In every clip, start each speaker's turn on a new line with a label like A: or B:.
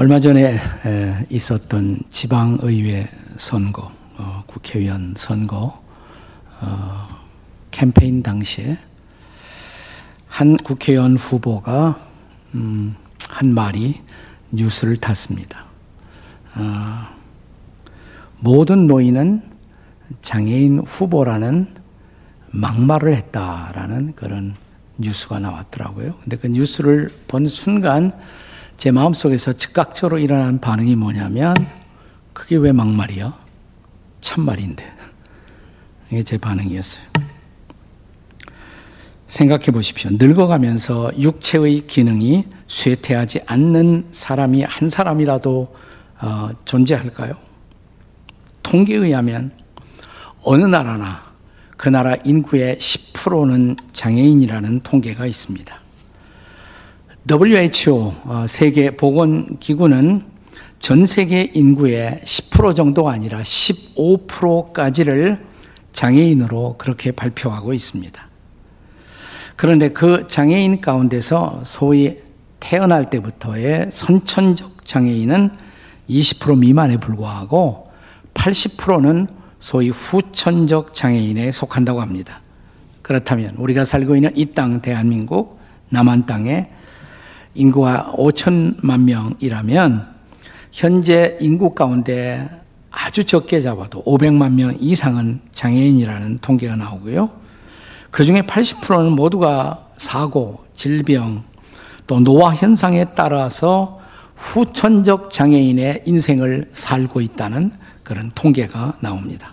A: 얼마 전에 있었던 지방의회 선거, 어, 국회의원 선거 어, 캠페인 당시에 한 국회의원 후보가 음, 한 말이 뉴스를 탔습니다. 어, 모든 노인은 장애인 후보라는 막말을 했다라는 그런 뉴스가 나왔더라고요. 근데 그 뉴스를 본 순간 제 마음속에서 즉각적으로 일어난 반응이 뭐냐면 그게 왜 막말이야? 참말인데. 이게 제 반응이었어요. 생각해 보십시오. 늙어가면서 육체의 기능이 쇠퇴하지 않는 사람이 한 사람이라도 어, 존재할까요? 통계에 의하면 어느 나라나 그 나라 인구의 10%는 장애인이라는 통계가 있습니다. WHO 어, 세계 보건 기구는 전 세계 인구의 10% 정도가 아니라 15%까지를 장애인으로 그렇게 발표하고 있습니다. 그런데 그 장애인 가운데서 소위 태어날 때부터의 선천적 장애인은 20% 미만에 불과하고 80%는 소위 후천적 장애인에 속한다고 합니다. 그렇다면 우리가 살고 있는 이 땅 대한민국 남한 땅에 인구가 5천만 명이라면 현재 인구 가운데 아주 적게 잡아도 500만 명 이상은 장애인이라는 통계가 나오고요. 그 중에 80%는 모두가 사고, 질병, 또 노화 현상에 따라서 후천적 장애인의 인생을 살고 있다는 그런 통계가 나옵니다.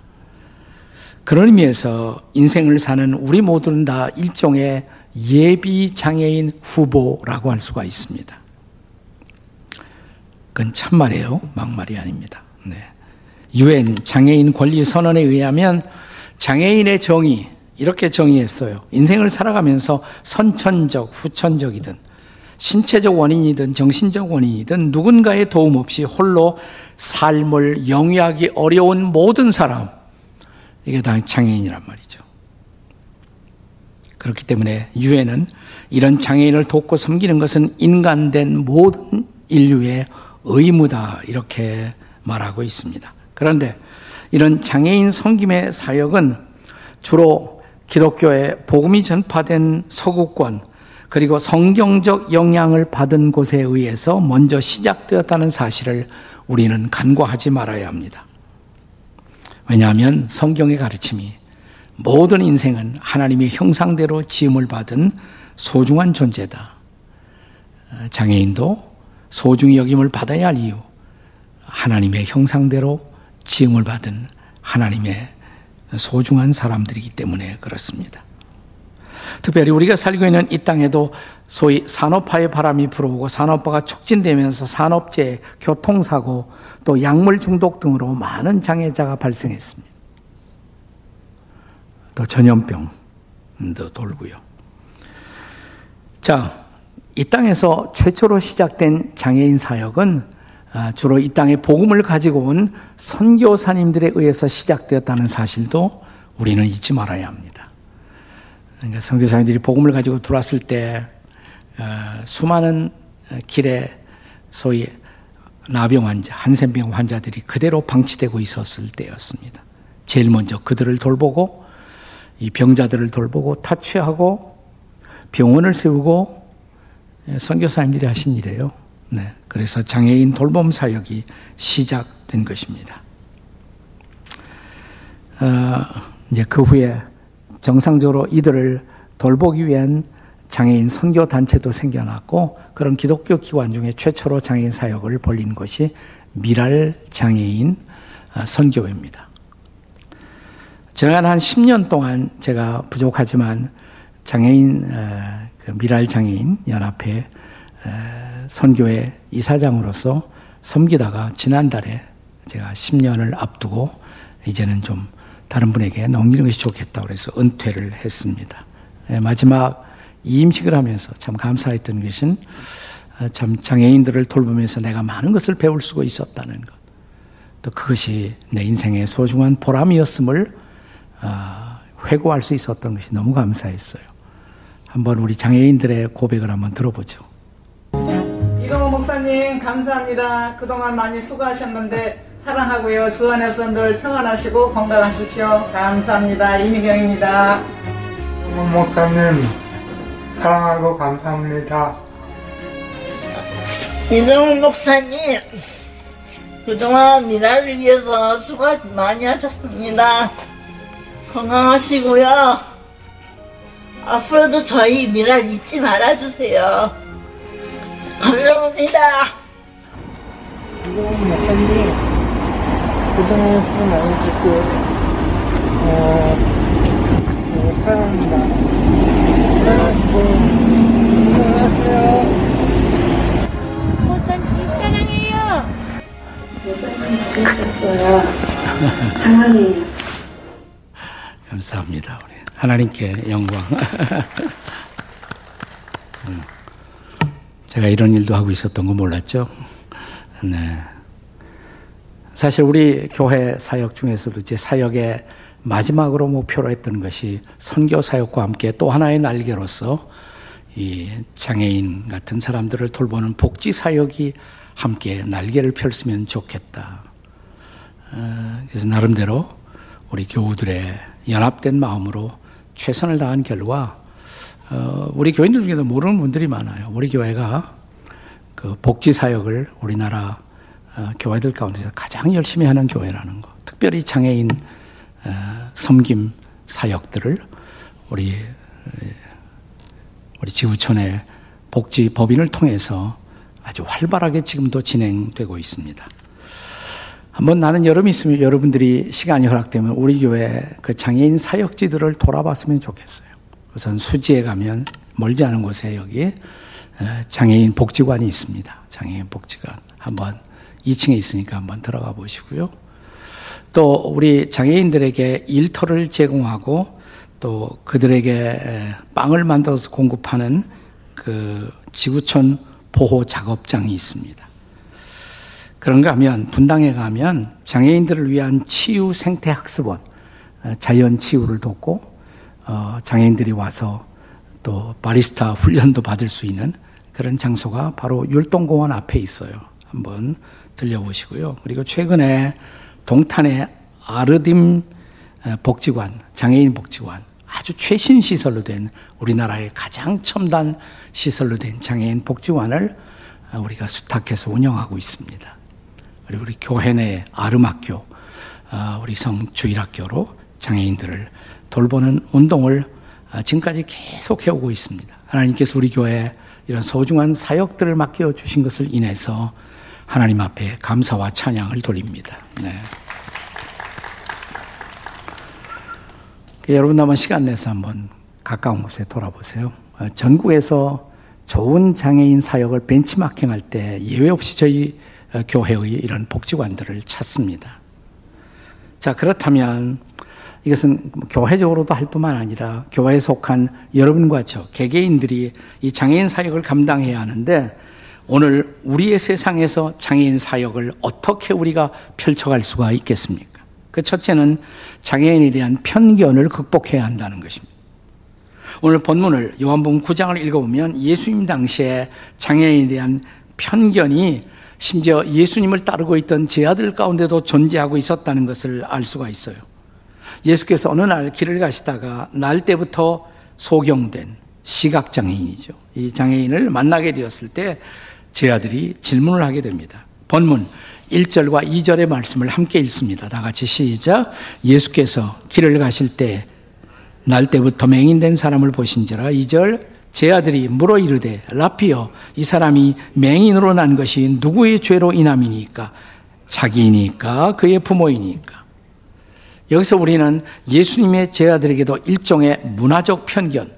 A: 그런 의미에서 인생을 사는 우리 모두는 다 일종의 예비 장애인 후보라고 할 수가 있습니다. 그건 참말이에요. 막말이 아닙니다. 네. 유엔 장애인 권리 선언에 의하면 장애인의 정의 이렇게 정의했어요. 인생을 살아가면서 선천적, 후천적이든 신체적 원인이든 정신적 원인이든 누군가의 도움 없이 홀로 삶을 영위하기 어려운 모든 사람 이게 다 장애인이란 말이죠. 그렇기 때문에 유엔은 이런 장애인을 돕고 섬기는 것은 인간된 모든 인류의 의무다 이렇게 말하고 있습니다. 그런데 이런 장애인 섬김의 사역은 주로 기독교의 복음이 전파된 서구권 그리고 성경적 영향을 받은 곳에 의해서 먼저 시작되었다는 사실을 우리는 간과하지 말아야 합니다. 왜냐하면 성경의 가르침이 모든 인생은 하나님의 형상대로 지음을 받은 소중한 존재다. 장애인도 소중히 여김을 받아야 할 이유, 하나님의 형상대로 지음을 받은 하나님의 소중한 사람들이기 때문에 그렇습니다. 특별히 우리가 살고 있는 이 땅에도 소위 산업화의 바람이 불어오고 산업화가 촉진되면서 산업재해, 교통사고, 또 약물 중독 등으로 많은 장애자가 발생했습니다. 또 전염병도 돌고요. 자, 이 땅에서 최초로 시작된 장애인 사역은 아, 주로 이 땅에 복음을 가지고 온 선교사님들에 의해서 시작되었다는 사실도 우리는 잊지 말아야 합니다. 그러니까 선교사님들이 복음을 가지고 들어왔을 때 아, 수많은 길에 소위 나병 환자, 한센병 환자들이 그대로 방치되고 있었을 때였습니다. 제일 먼저 그들을 돌보고 이 병자들을 돌보고 타취하고 병원을 세우고 예, 선교사님들이 하신 일이에요. 네. 그래서 장애인 돌봄 사역이 시작된 것입니다. 어, 이제 그 후에 정상적으로 이들을 돌보기 위한 장애인 선교 단체도 생겨났고 그런 기독교 기관 중에 최초로 장애인 사역을 벌린 것이 미랄 장애인 어, 선교회입니다. 지난 한 10년 동안 제가 부족하지만 장애인 어, 그 미랄 장애인 연합회 선교회 이사장으로서 섬기다가 지난달에 제가 10년을 앞두고 이제는 좀 다른 분에게 넘기는 것이 좋겠다 그래서 은퇴를 했습니다. 마지막 이임식을 하면서 참 감사했던 것은 아, 참 장애인들을 돌보면서 내가 많은 것을 배울 수가 있었다는 것. 또 그것이 내 인생의 소중한 보람이었음을 아, 회고할 수 있었던 것이 너무 감사했어요. 한번 우리 장애인들의 고백을 한번 들어보죠.
B: 이동호 목사 목사님 감사합니다. 그동안 많이 수고하셨는데 사랑하고요. 주 안에서 늘 평안하시고 건강하십시오. 감사합니다. 이미경입니다.
C: 목사님 사랑하고 감사합니다.
D: 이정훈 목사님, 그동안 미라를 위해서 수고 많이 하셨습니다. 건강하시고요. 앞으로도 저희 미라 잊지 말아주세요. 감사합니다.
E: 이정훈 목사님, 그동안 수고 많으셨고, 어, 어, 사랑합니다. 사랑하시고, 건강하세요.
F: 목사님 사랑해요.
A: 감사합니다. 우리 하나님께 영광. 음. 제가 이런 일도 하고 있었던 거 몰랐죠? 네. 사실 우리 교회 사역 중에서도 이제 사역의 마지막으로 목표로 했던 것이 선교 사역과 함께 또 하나의 날개로서 이 장애인 같은 사람들을 돌보는 복지 사역이 함께 날개를 펼으면 좋겠다. 어, 그래서 나름대로 우리 교우들의 연합된 마음으로 최선을 다한 결과 어, 우리 교인들 중에도 모르는 분들이 많아요. 우리 교회가 그 복지 사역을 우리나라 어, 교회들 가운데서 가장 열심히 하는 교회라는 거. 특별히 장애인 어, 섬김 사역들을 우리 우리 지구촌의 복지 법인을 통해서 아주 활발하게 지금도 진행되고 있습니다. 한번 나는 여름이 있으면 여러분들이 시간이 허락되면 우리 교회 그 장애인 사역지들을 돌아봤으면 좋겠어요. 우선 수지에 가면 멀지 않은 곳에 여기 장애인 복지관이 있습니다. 장애인 복지관 한번 2층에 있으니까 한번 들어가 보시고요. 또 우리 장애인들에게 일터를 제공하고 또 그들에게 빵을 만들어서 공급하는 그 지구촌 보호 작업장이 있습니다. 그런가 하면 분당에 가면 장애인들을 위한 치유 생태 학습원, 자연 치유를 돕고 어, 장애인들이 와서 또 바리스타 훈련도 받을 수 있는 그런 장소가 바로 율동공원 앞에 있어요. 한번 들려보시고요. 그리고 최근에 동탄의 아르딤 복지관, 장애인 복지관, 아주 최신 시설로 된 우리나라의 가장 첨단 시설로 된 장애인 복지관을 우리가 수탁해서 운영하고 있습니다. 그리고 우리 교회 내 아름학교, 우리 성주일학교로 장애인들을 돌보는 운동을 지금까지 계속 해오고 있습니다. 하나님께서 우리 교회에 이런 소중한 사역들을 맡겨 주신 것을 인해서 하나님 앞에 감사와 찬양을 돌립니다. 네. 여러분 남은 시간 내서 한번 가까운 곳에 돌아보세요. 전국에서 좋은 장애인 사역을 벤치마킹할 때 예외 없이 저희 교회의 이런 복지관들을 찾습니다. 자, 그렇다면 이것은 교회적으로도 할 뿐만 아니라 교회에 속한 여러분과 저 개개인들이 이 장애인 사역을 감당해야 하는데 오늘 우리의 세상에서 장애인 사역을 어떻게 우리가 펼쳐갈 수가 있겠습니까? 그 첫째는 장애인에 대한 편견을 극복해야 한다는 것입니다. 오늘 본문을 요한복음 9장을 읽어보면 예수님 당시에 장애인에 대한 편견이 심지어 예수님을 따르고 있던 제 아들 가운데도 존재하고 있었다는 것을 알 수가 있어요. 예수께서 어느 날 길을 가시다가 날 때부터 소경된 시각장애인이죠. 이 장애인을 만나게 되었을 때 제 아들이 질문을 하게 됩니다. 본문 1절과 2절의 말씀을 함께 읽습니다. 다 같이 시작. 예수께서 길을 가실 때 날 때부터 맹인된 사람을 보신지라 2절 제 아들이 물어 이르되 라피어 이 사람이 맹인으로 난 것이 누구의 죄로 인함이니까 자기이니까 그의 부모이니까 여기서 우리는 예수님의 제 아들에게도 일종의 문화적 편견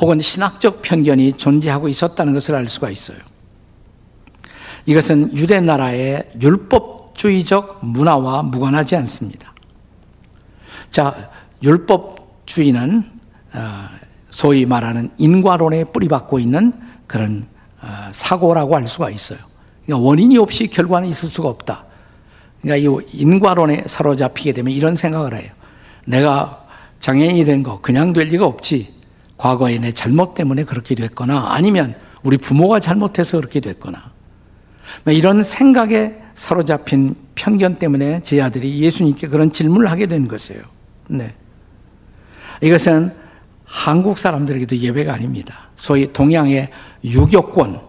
A: 혹은 신학적 편견이 존재하고 있었다는 것을 알 수가 있어요. 이것은 유대 나라의 율법주의적 문화와 무관하지 않습니다. 자, 율법주의는 소위 말하는 인과론에 뿌리박고 있는 그런 사고라고 할 수가 있어요. 그러니까 원인이 없이 결과는 있을 수가 없다. 그러니까 이 인과론에 사로잡히게 되면 이런 생각을 해요. 내가 장애인이 된 거 그냥 될 리가 없지. 과거에 내 잘못 때문에 그렇게 됐거나 아니면 우리 부모가 잘못해서 그렇게 됐거나 이런 생각에 사로잡힌 편견 때문에 제 아들이 예수님께 그런 질문을 하게 된 것이에요. 네. 이것은 한국 사람들에게도 예외가 아닙니다. 소위 동양의 유교권,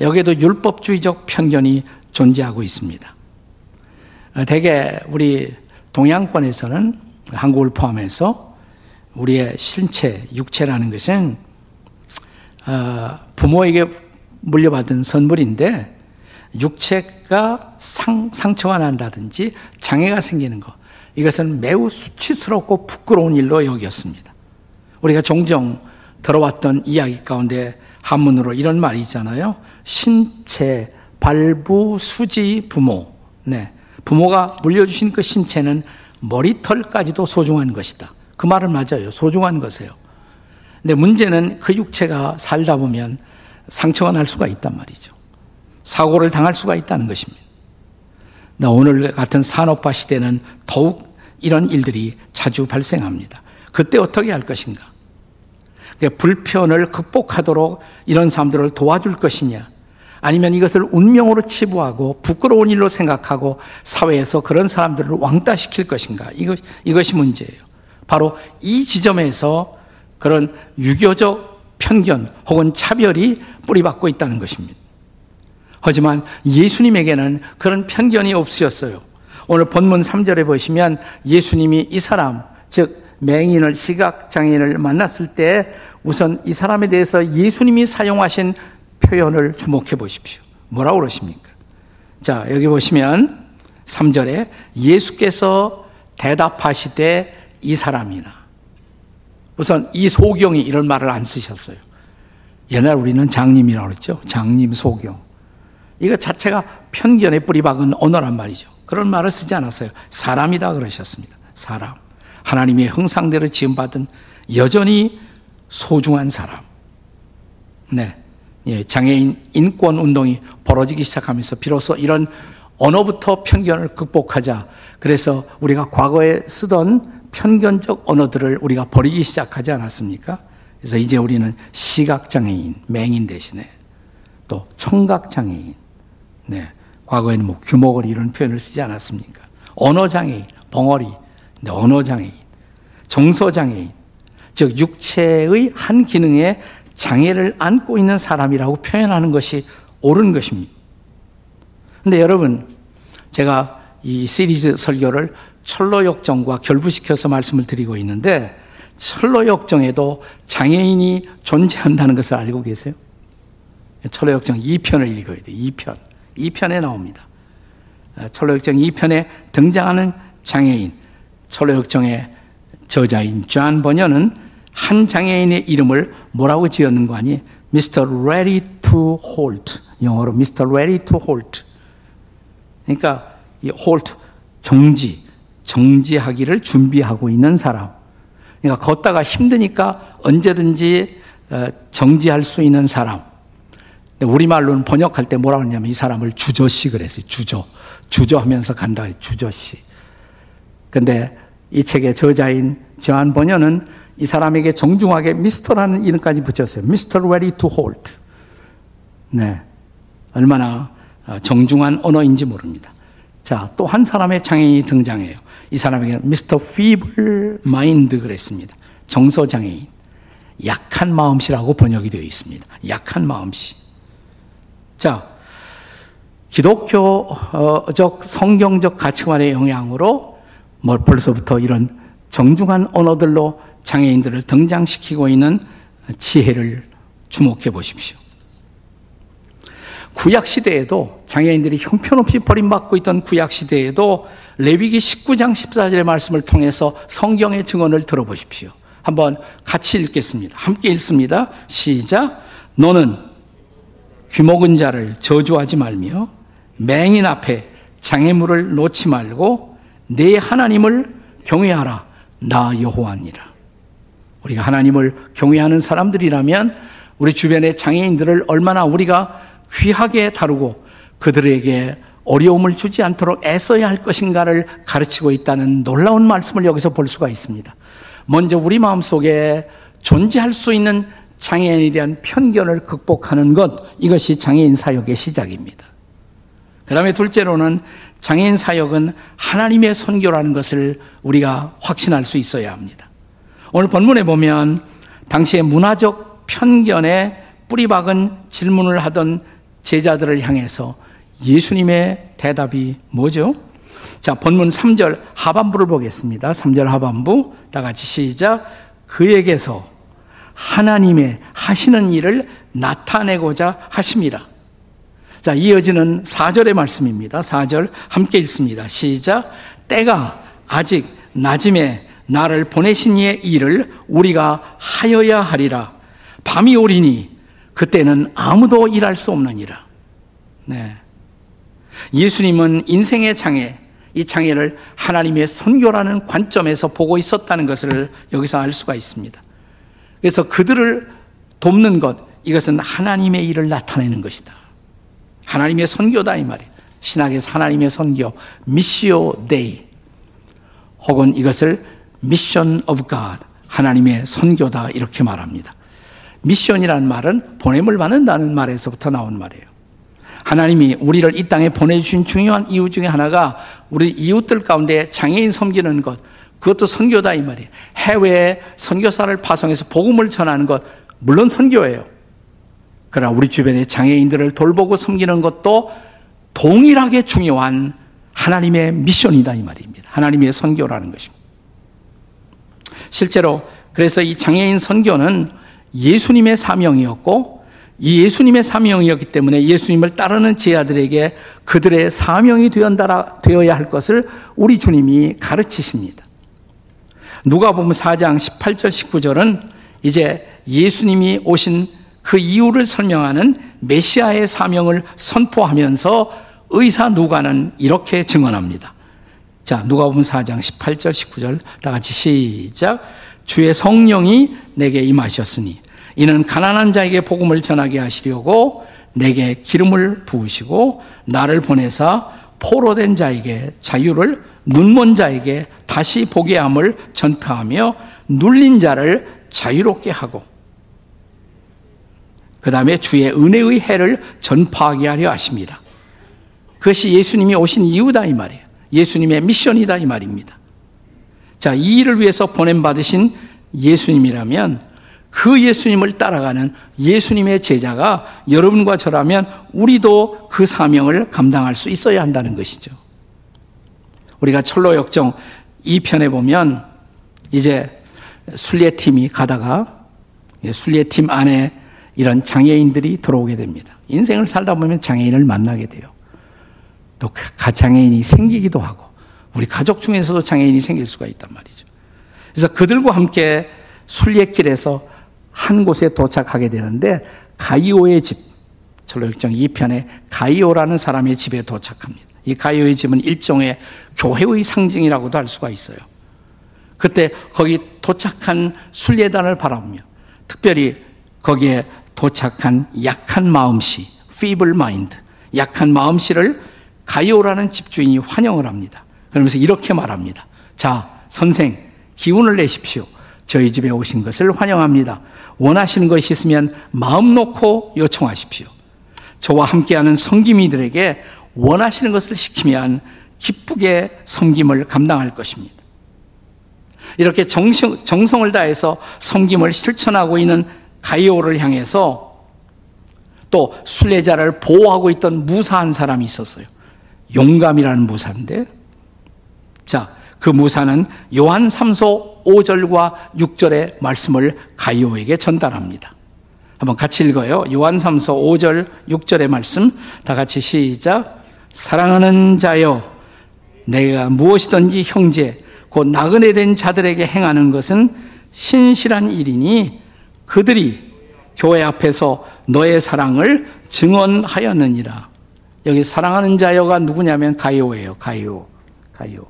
A: 여기에도 율법주의적 편견이 존재하고 있습니다. 대개 우리 동양권에서는 한국을 포함해서 우리의 신체, 육체라는 것은 어, 부모에게 물려받은 선물인데 육체가 상, 상처가 난다든지 장애가 생기는 것 이것은 매우 수치스럽고 부끄러운 일로 여겼습니다. 우리가 종종 들어왔던 이야기 가운데 한문으로 이런 말이 있잖아요. 신체, 발부, 수지, 부모. 네. 부모가 물려주신 그 신체는 머리털까지도 소중한 것이다. 그 말은 맞아요. 소중한 것이에요. 근데 문제는 그 육체가 살다 보면 상처가 날 수가 있단 말이죠. 사고를 당할 수가 있다는 것입니다. 오늘 같은 산업화 시대는 더욱 이런 일들이 자주 발생합니다. 그때 어떻게 할 것인가? 불편을 극복하도록 이런 사람들을 도와줄 것이냐? 아니면 이것을 운명으로 치부하고 부끄러운 일로 생각하고 사회에서 그런 사람들을 왕따시킬 것인가? 이것, 이것이 문제예요. 바로 이 지점에서 그런 유교적 편견 혹은 차별이 뿌리박고 있다는 것입니다. 하지만 예수님에게는 그런 편견이 없으셨어요. 오늘 본문 3절에 보시면 예수님이 이 사람, 즉, 맹인을, 시각장애인을 만났을 때 우선 이 사람에 대해서 예수님이 사용하신 표현을 주목해 보십시오. 뭐라고 그러십니까? 자, 여기 보시면 3절에 예수께서 대답하시되 이 사람이나. 우선 이 소경이 이런 말을 안 쓰셨어요. 옛날 우리는 장님이라고 그랬죠. 장님 소경. 이거 자체가 편견의 뿌리 박은 언어란 말이죠. 그런 말을 쓰지 않았어요. 사람이다 그러셨습니다. 사람. 하나님의 형상대로 지음받은 여전히 소중한 사람. 네. 예, 장애인 인권 운동이 벌어지기 시작하면서 비로소 이런 언어부터 편견을 극복하자. 그래서 우리가 과거에 쓰던 편견적 언어들을 우리가 버리기 시작하지 않았습니까? 그래서 이제 우리는 시각장애인, 맹인 대신에 또 청각장애인, 네. 과거에는 뭐 규모거리 이런 표현을 쓰지 않았습니까? 언어장애인, 벙어리, 네, 언어장애인, 정서장애인, 즉 육체의 한 기능에 장애를 안고 있는 사람이라고 표현하는 것이 옳은 것입니다. 근데 여러분, 제가 이 시리즈 설교를 철로 역정과 결부시켜서 말씀을 드리고 있는데 천로역정에도 장애인이 존재한다는 것을 알고 계세요? 천로역정 2편을 읽어야 돼요. 2편. 2편에 나옵니다. 천로역정 2편에 등장하는 장애인, 천로역정의 저자인 존 버년은 한 장애인의 이름을 뭐라고 지었는 거 아니? Mr. Ready to Halt. 영어로 Mr. Ready to Halt. 그러니까 이 halt 정지, 정지하기를 준비하고 있는 사람. 그러니까 걷다가 힘드니까 언제든지 어, 정지할 수 있는 사람. 우리말로는 번역할 때 뭐라고 하냐면 이 사람을 주저씨 그랬어요. 주저. 주저하면서 간다. 주저씨. 근데 이 책의 저자인 저한 번연은 이 사람에게 정중하게 미스터라는 이름까지 붙였어요. 미스터 ready. 네. 얼마나 어, 정중한 언어인지 모릅니다. 자, 또 한 사람의 장애인이 등장해요. 이 사람에게는 미스터 feeble 그랬습니다. 정서장애인. 약한 마음씨라고 번역이 되어 있습니다. 약한 마음씨. 자, 기독교적 성경적 가치관의 영향으로 뭐 벌써부터 이런 정중한 언어들로 장애인들을 등장시키고 있는 지혜를 주목해 보십시오. 구약 시대에도 장애인들이 형편없이 버림받고 있던 구약 시대에도 레위기 19장 14절의 말씀을 통해서 성경의 증언을 들어보십시오. 한번 같이 읽겠습니다. 함께 읽습니다. 시작. 너는 귀먹은 자를 저주하지 말며 맹인 앞에 장애물을 놓지 말고 내 하나님을 경외하라. 나 여호와니라. 우리가 하나님을 경외하는 사람들이라면 우리 주변의 장애인들을 얼마나 우리가 귀하게 다루고 그들에게 어려움을 주지 않도록 애써야 할 것인가를 가르치고 있다는 놀라운 말씀을 여기서 볼 수가 있습니다. 먼저 우리 마음속에 존재할 수 있는 장애인에 대한 편견을 극복하는 것, 이것이 장애인 사역의 시작입니다. 그 다음에 둘째로는 장애인 사역은 하나님의 선교라는 것을 우리가 확신할 수 있어야 합니다. 오늘 본문에 보면 당시의 문화적 편견에 뿌리박은 질문을 하던 제자들을 향해서 예수님의 대답이 뭐죠? 자, 본문 3절 하반부를 보겠습니다. 3절 하반부. 다 같이 시작. 그에게서 하나님의 하시는 일을 나타내고자 하십니다. 자, 이어지는 4절의 말씀입니다. 4절 함께 읽습니다. 시작. 때가 아직 낮음에 나를 보내신 이의 일을 우리가 하여야 하리라. 밤이 오리니 그때는 아무도 일할 수 없느니라. 네. 예수님은 인생의 장애, 이 장애를 하나님의 선교라는 관점에서 보고 있었다는 것을 여기서 알 수가 있습니다. 그래서 그들을 돕는 것, 이것은 하나님의 일을 나타내는 것이다. 하나님의 선교다 이 말이에요. 신학에서 하나님의 선교, Missio Dei 혹은 이것을 mission of God, 하나님의 선교다 이렇게 말합니다. 미션이라는 말은 보냄을 받는다는 말에서부터 나온 말이에요. 하나님이 우리를 이 땅에 보내주신 중요한 이유 중에 하나가 우리 이웃들 가운데 장애인 섬기는 것, 그것도 선교다 이 말이에요. 해외에 선교사를 파송해서 복음을 전하는 것, 물론 선교예요. 그러나 우리 주변의 장애인들을 돌보고 섬기는 것도 동일하게 중요한 하나님의 미션이다 이 말입니다. 하나님의 선교라는 것입니다. 실제로 그래서 이 장애인 선교는 예수님의 사명이었고 이 예수님의 사명이었기 때문에 예수님을 따르는 제자들에게 그들의 사명이 되어야 할 것을 우리 주님이 가르치십니다. 누가 보면 4장 18절 19절은 이제 예수님이 오신 그 이유를 설명하는 메시아의 사명을 선포하면서 의사 누가는 이렇게 증언합니다. 자, 누가 보면 4장 18절 19절 다 같이 시작. 주의 성령이 내게 임하셨으니 이는 가난한 자에게 복음을 전하게 하시려고 내게 기름을 부으시고 나를 보내사 포로된 자에게 자유를 눈먼 자에게 다시 보게 함을 전파하며 눌린 자를 자유롭게 하고 그 다음에 주의 은혜의 해를 전파하게 하려 하십니다. 그것이 예수님이 오신 이유다 이 말이에요. 예수님의 미션이다 이 말입니다. 자, 이 일을 위해서 보냄받으신 예수님이라면 그 예수님을 따라가는 예수님의 제자가 여러분과 저라면 우리도 그 사명을 감당할 수 있어야 한다는 것이죠. 우리가 철로 역정 2편에 보면 이제 순례팀이 가다가 순례팀 안에 이런 장애인들이 들어오게 됩니다. 인생을 살다 보면 장애인을 만나게 돼요. 또 가장애인이 생기기도 하고 우리 가족 중에서도 장애인이 생길 수가 있단 말이죠. 그래서 그들과 함께 순례길에서 한 곳에 도착하게 되는데 가이오의 집, 철로역정 2편에 가이오라는 사람의 집에 도착합니다. 이 가이오의 집은 일종의 교회의 상징이라고도 할 수가 있어요. 그때 거기 도착한 순례단을 바라보며 특별히 거기에 도착한 약한 마음씨, feeble mind, 약한 마음씨를 가이오라는 집주인이 환영을 합니다. 그러면서 이렇게 말합니다. 자, 선생, 기운을 내십시오. 저희 집에 오신 것을 환영합니다. 원하시는 것이 있으면 마음 놓고 요청하십시오. 저와 함께하는 성기미들에게 원하시는 것을 시키면 기쁘게 섬김을 감당할 것입니다. 이렇게 정성, 정성을 다해서 섬김을 실천하고 있는 가이오를 향해서 또 순례자를 보호하고 있던 무사한 사람이 있었어요. 용감이라는 무사인데, 자, 그 무사는 요한 3소 5절과 6절의 말씀을 가이오에게 전달합니다. 한번 같이 읽어요. 요한 3소 5절, 6절의 말씀 다 같이 시작. 사랑하는 자여, 내가 무엇이든지 형제, 곧 나그네 된 자들에게 행하는 것은 신실한 일이니 그들이 교회 앞에서 너의 사랑을 증언하였느니라. 여기 사랑하는 자여가 누구냐면 가이오예요. 가이오. 가이오.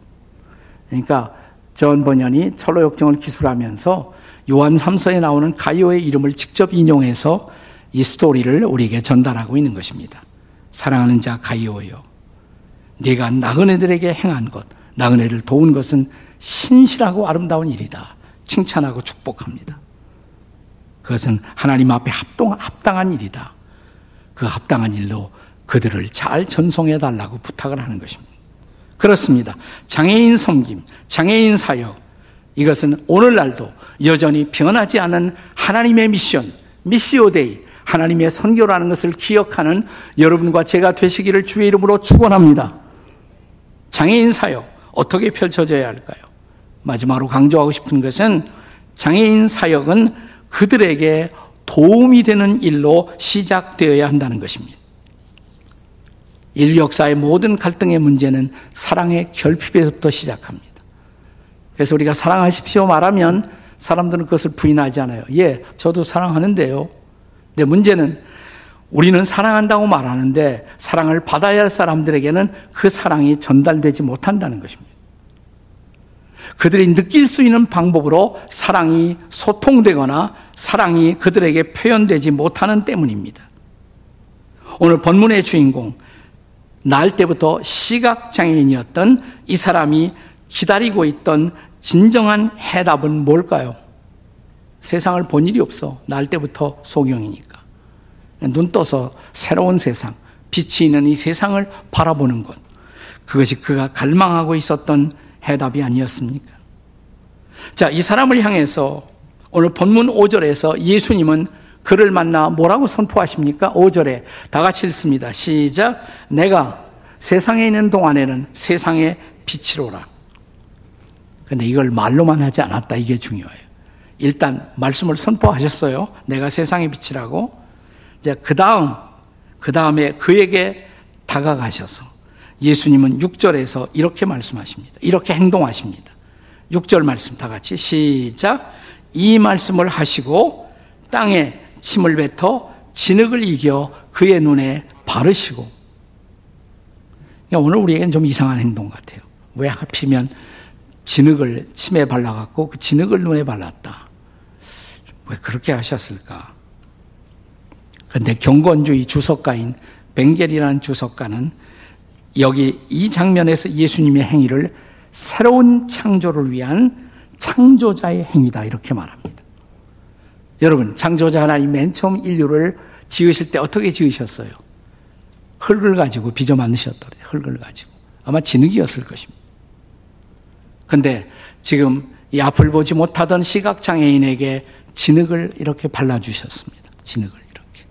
A: 그러니까 전 번연이 철로 역정을 기술하면서 요한 3서에 나오는 가이오의 이름을 직접 인용해서 이 스토리를 우리에게 전달하고 있는 것입니다. 사랑하는 자 가이오요. 네가 나그네들에게 행한 것, 나그네를 도운 것은 신실하고 아름다운 일이다. 칭찬하고 축복합니다. 그것은 하나님 앞에 합동, 합당한 일이다. 그 합당한 일로 그들을 잘 전송해 달라고 부탁을 하는 것입니다. 그렇습니다. 장애인 섬김, 장애인 사역, 이것은 오늘날도 여전히 변하지 않은 하나님의 미션, 미시오데이, 하나님의 선교라는 것을 기억하는 여러분과 제가 되시기를 주의 이름으로 축원합니다. 장애인 사역 어떻게 펼쳐져야 할까요? 마지막으로 강조하고 싶은 것은 장애인 사역은 그들에게 도움이 되는 일로 시작되어야 한다는 것입니다. 인류 역사의 모든 갈등의 문제는 사랑의 결핍에서부터 시작합니다. 그래서 우리가 사랑하십시오 말하면 사람들은 그것을 부인하지 않아요. 예, 저도 사랑하는데요. 근데 문제는 우리는 사랑한다고 말하는데 사랑을 받아야 할 사람들에게는 그 사랑이 전달되지 못한다는 것입니다. 그들이 느낄 수 있는 방법으로 사랑이 소통되거나 사랑이 그들에게 표현되지 못하는 때문입니다. 오늘 본문의 주인공, 날 때부터 시각장애인이었던 이 사람이 기다리고 있던 진정한 해답은 뭘까요? 세상을 본 일이 없어. 날 때부터 소경이니까. 눈 떠서 새로운 세상, 빛이 있는 이 세상을 바라보는 것. 그것이 그가 갈망하고 있었던 해답이 아니었습니까? 자, 이 사람을 향해서 오늘 본문 5절에서 예수님은 그를 만나 뭐라고 선포하십니까? 5절에 다 같이 읽습니다. 시작. 내가 세상에 있는 동안에는 세상의 빛이로라. 근데 이걸 말로만 하지 않았다. 이게 중요해요. 일단 말씀을 선포하셨어요. 내가 세상의 빛이라고. 이제 그 다음, 그 다음에 그에게 다가가셔서 예수님은 6절에서 이렇게 말씀하십니다. 이렇게 행동하십니다. 6절 말씀 다 같이 시작. 이 말씀을 하시고 땅에 침을 뱉어 진흙을 이겨 그의 눈에 바르시고. 오늘 우리에겐 좀 이상한 행동 같아요. 왜 하필이면 진흙을 침에 발라갖고 그 진흙을 눈에 발랐다. 왜 그렇게 하셨을까? 그런데 경건주의 주석가인 벵겔이라는 주석가는 여기 이 장면에서 예수님의 행위를 새로운 창조를 위한 창조자의 행위다 이렇게 말합니다. 여러분, 창조자 하나님 맨 처음 인류를 지으실 때 어떻게 지으셨어요? 흙을 가지고 빚어 만드셨더래요. 흙을 가지고. 아마 진흙이었을 것입니다. 근데 지금 이 앞을 보지 못하던 시각장애인에게 진흙을 이렇게 발라주셨습니다. 진흙을 이렇게.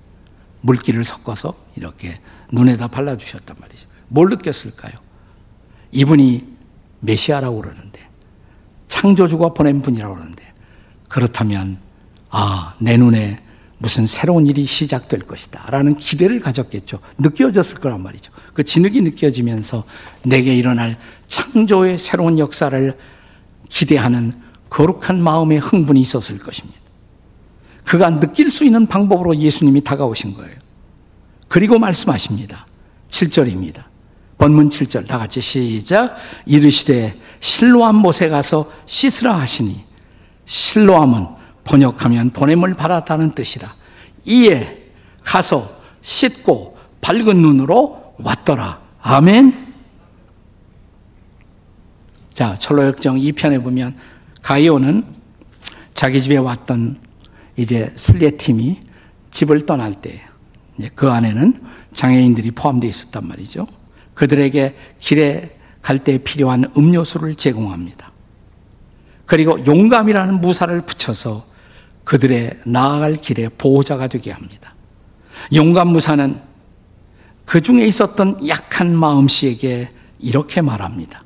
A: 물기를 섞어서 이렇게 눈에다 발라주셨단 말이죠. 뭘 느꼈을까요? 이분이 메시아라고 그러는데, 창조주가 보낸 분이라고 그러는데, 그렇다면, 아, 내 눈에 무슨 새로운 일이 시작될 것이다. 라는 기대를 가졌겠죠. 느껴졌을 거란 말이죠. 그 진흙이 느껴지면서 내게 일어날 창조의 새로운 역사를 기대하는 거룩한 마음의 흥분이 있었을 것입니다. 그가 느낄 수 있는 방법으로 예수님이 다가오신 거예요. 그리고 말씀하십니다. 7절입니다. 본문 7절 다 같이 시작. 이르시되 실로암 못에 가서 씻으라 하시니 실로암은 번역하면 보냄을 받았다는 뜻이라. 이에 가서 씻고 밝은 눈으로 왔더라. 아멘. 자, 철로역정 2편에 보면 가이오는 자기 집에 왔던 이제 순례팀이 집을 떠날 때 그 안에는 장애인들이 포함되어 있었단 말이죠. 그들에게 길에 갈 때 필요한 음료수를 제공합니다. 그리고 용감이라는 무사를 붙여서 그들의 나아갈 길에 보호자가 되게 합니다. 용감 무사는 그 중에 있었던 약한 마음씨에게 이렇게 말합니다.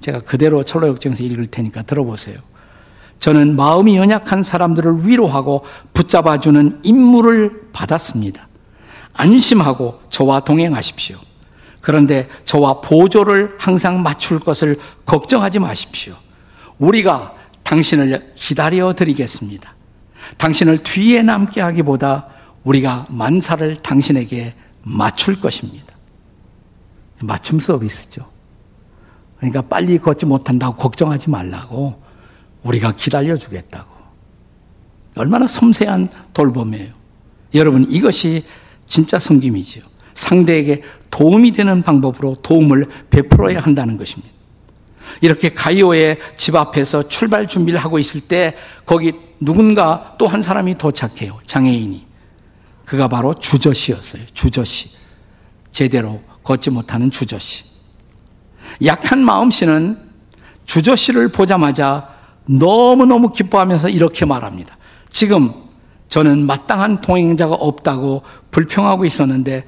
A: 제가 그대로 철로역정에서 읽을 테니까 들어보세요. 저는 마음이 연약한 사람들을 위로하고 붙잡아주는 임무를 받았습니다. 안심하고 저와 동행하십시오. 그런데 저와 보조를 항상 맞출 것을 걱정하지 마십시오. 우리가 당신을 기다려 드리겠습니다. 당신을 뒤에 남게 하기보다 우리가 만사를 당신에게 맞출 것입니다. 맞춤 서비스죠. 그러니까 빨리 걷지 못한다고 걱정하지 말라고 우리가 기다려 주겠다고. 얼마나 섬세한 돌봄이에요. 여러분, 이것이 진짜 성김이지요. 상대에게 도움이 되는 방법으로 도움을 베풀어야 한다는 것입니다. 이렇게 가이오의 집 앞에서 출발 준비를 하고 있을 때 거기 누군가 또 한 사람이 도착해요. 장애인이. 그가 바로 주저씨였어요. 주저씨. 제대로 걷지 못하는 주저씨. 약한 마음씨는 주저씨를 보자마자 너무너무 기뻐하면서 이렇게 말합니다. 지금 저는 마땅한 동행자가 없다고 불평하고 있었는데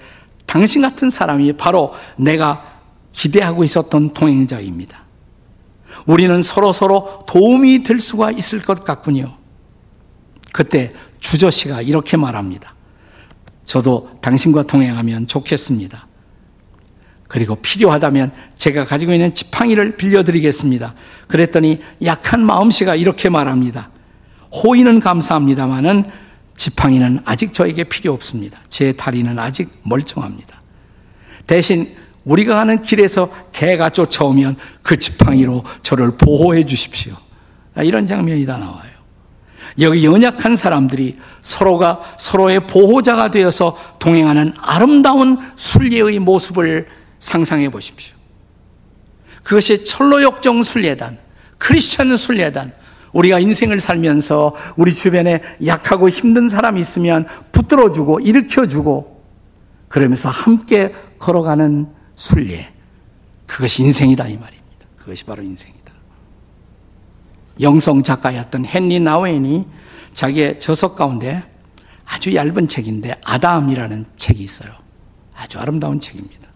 A: 당신 같은 사람이 바로 내가 기대하고 있었던 동행자입니다. 우리는 서로 서로 도움이 될 수가 있을 것 같군요. 그때 주저 씨가 이렇게 말합니다. 저도 당신과 동행하면 좋겠습니다. 그리고 필요하다면 제가 가지고 있는 지팡이를 빌려드리겠습니다. 그랬더니 약한 마음씨가 이렇게 말합니다. 호의는 감사합니다만은 지팡이는 아직 저에게 필요 없습니다. 제 다리는 아직 멀쩡합니다. 대신 우리가 가는 길에서 개가 쫓아오면 그 지팡이로 저를 보호해 주십시오. 이런 장면이 다 나와요. 여기 연약한 사람들이 서로가 서로의 보호자가 되어서 동행하는 아름다운 순례의 모습을 상상해 보십시오. 그것이 철로역정 순례단, 크리스천 순례단, 우리가 인생을 살면서 우리 주변에 약하고 힘든 사람이 있으면 붙들어주고 일으켜주고 그러면서 함께 걸어가는 순례. 그것이 인생이다 이 말입니다. 그것이 바로 인생이다. 영성 작가였던 헨리 나웨인이 자기의 저서 가운데 아주 얇은 책인데 아담이라는 책이 있어요. 아주 아름다운 책입니다.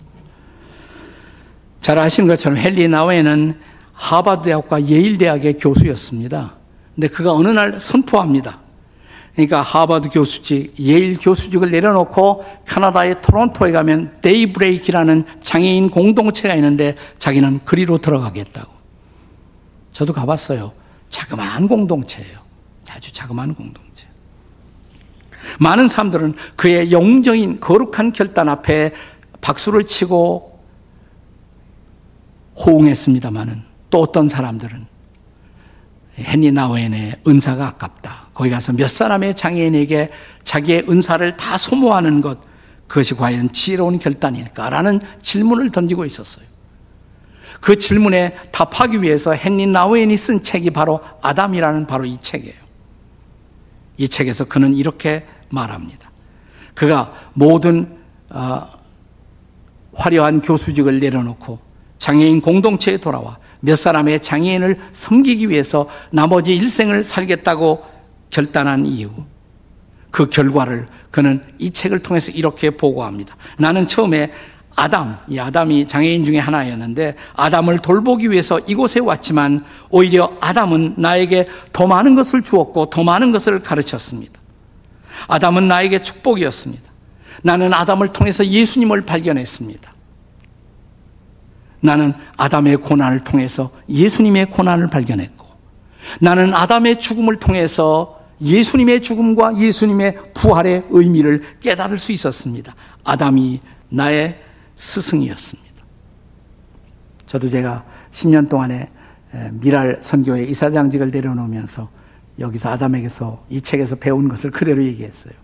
A: 잘 아시는 것처럼 헨리 나웨인은 하버드 대학과 예일 대학의 교수였습니다. 근데 그가 어느 날 선포합니다. 그러니까 하버드 교수직, 예일 교수직을 내려놓고 캐나다의 토론토에 가면 데이브레이크라는 장애인 공동체가 있는데 자기는 그리로 들어가겠다고. 저도 가봤어요. 자그마한 공동체예요. 아주 자그마한 공동체. 많은 사람들은 그의 영적인 거룩한 결단 앞에 박수를 치고 호응했습니다마는 또 어떤 사람들은 헨리 나우엔의 은사가 아깝다. 거기 가서 몇 사람의 장애인에게 자기의 은사를 다 소모하는 것, 그것이 과연 지혜로운 결단일까라는 질문을 던지고 있었어요. 그 질문에 답하기 위해서 헨리 나우엔이 쓴 책이 바로 아담이라는 바로 이 책이에요. 이 책에서 그는 이렇게 말합니다. 그가 모든 어, 화려한 교수직을 내려놓고 장애인 공동체에 돌아와 몇 사람의 장애인을 섬기기 위해서 나머지 일생을 살겠다고 결단한 이유. 그 결과를 그는 이 책을 통해서 이렇게 보고합니다. 나는 처음에 아담, 이 아담이 장애인 중에 하나였는데 아담을 돌보기 위해서 이곳에 왔지만 오히려 아담은 나에게 더 많은 것을 주었고 더 많은 것을 가르쳤습니다. 아담은 나에게 축복이었습니다. 나는 아담을 통해서 예수님을 발견했습니다. 나는 아담의 고난을 통해서 예수님의 고난을 발견했고, 나는 아담의 죽음을 통해서 예수님의 죽음과 예수님의 부활의 의미를 깨달을 수 있었습니다. 아담이 나의 스승이었습니다. 저도 제가 10년 동안에 미랄 선교의 이사장직을 내려놓으면서 여기서 아담에게서 이 책에서 배운 것을 그대로 얘기했어요.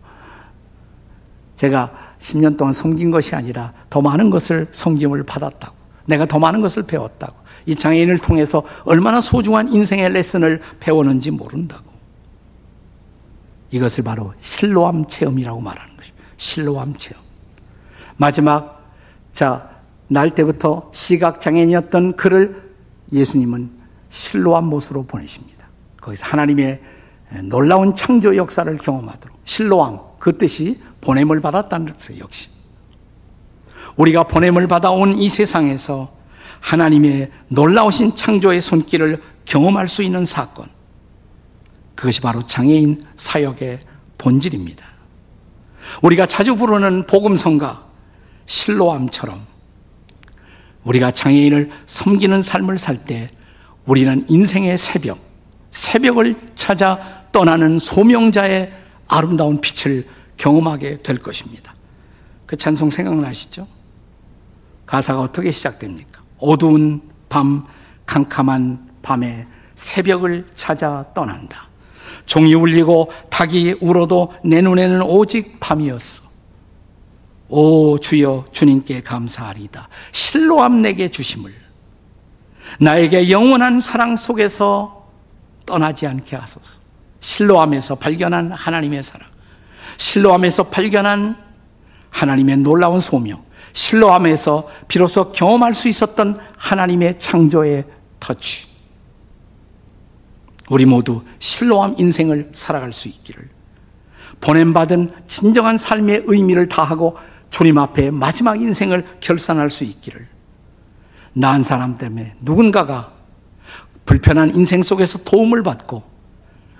A: 제가 10년 동안 섬긴 것이 아니라 더 많은 것을 섬김을 받았다고. 내가 더 많은 것을 배웠다고. 이 장애인을 통해서 얼마나 소중한 인생의 레슨을 배웠는지 모른다고. 이것을 바로 실로암 체험이라고 말하는 것입니다. 실로암 체험. 마지막, 자, 날 때부터 시각장애인이었던 그를 예수님은 실로암 못으로 보내십니다. 거기서 하나님의 놀라운 창조 역사를 경험하도록. 실로암, 그 뜻이 보냄을 받았다는 뜻이에요, 역시. 우리가 보냄을 받아온 이 세상에서 하나님의 놀라우신 창조의 손길을 경험할 수 있는 사건. 그것이 바로 장애인 사역의 본질입니다. 우리가 자주 부르는 복음성가 실로암처럼 우리가 장애인을 섬기는 삶을 살 때 우리는 인생의 새벽, 새벽을 찾아 떠나는 소명자의 아름다운 빛을 경험하게 될 것입니다. 그 찬송 생각나시죠? 가사가 어떻게 시작됩니까? 어두운 밤, 캄캄한 밤에 새벽을 찾아 떠난다. 종이 울리고 닭이 울어도 내 눈에는 오직 밤이었어. 오 주여 주님께 감사하리다. 실로암 내게 주심을 나에게 영원한 사랑 속에서 떠나지 않게 하소서. 실로암에서 발견한 하나님의 사랑, 실로암에서 발견한 하나님의 놀라운 소명, 실로함에서 비로소 경험할 수 있었던 하나님의 창조의 터치. 우리 모두 실로함 인생을 살아갈 수 있기를. 보냄받은 진정한 삶의 의미를 다하고 주님 앞에 마지막 인생을 결산할 수 있기를. 난 사람 때문에 누군가가 불편한 인생 속에서 도움을 받고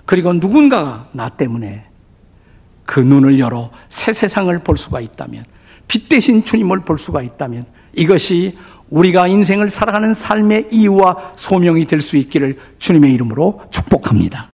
A: 그리고 누군가가 나 때문에 그 눈을 열어 새 세상을 볼 수가 있다면 빛 대신 주님을 볼 수가 있다면 이것이 우리가 인생을 살아가는 삶의 이유와 소명이 될 수 있기를 주님의 이름으로 축복합니다.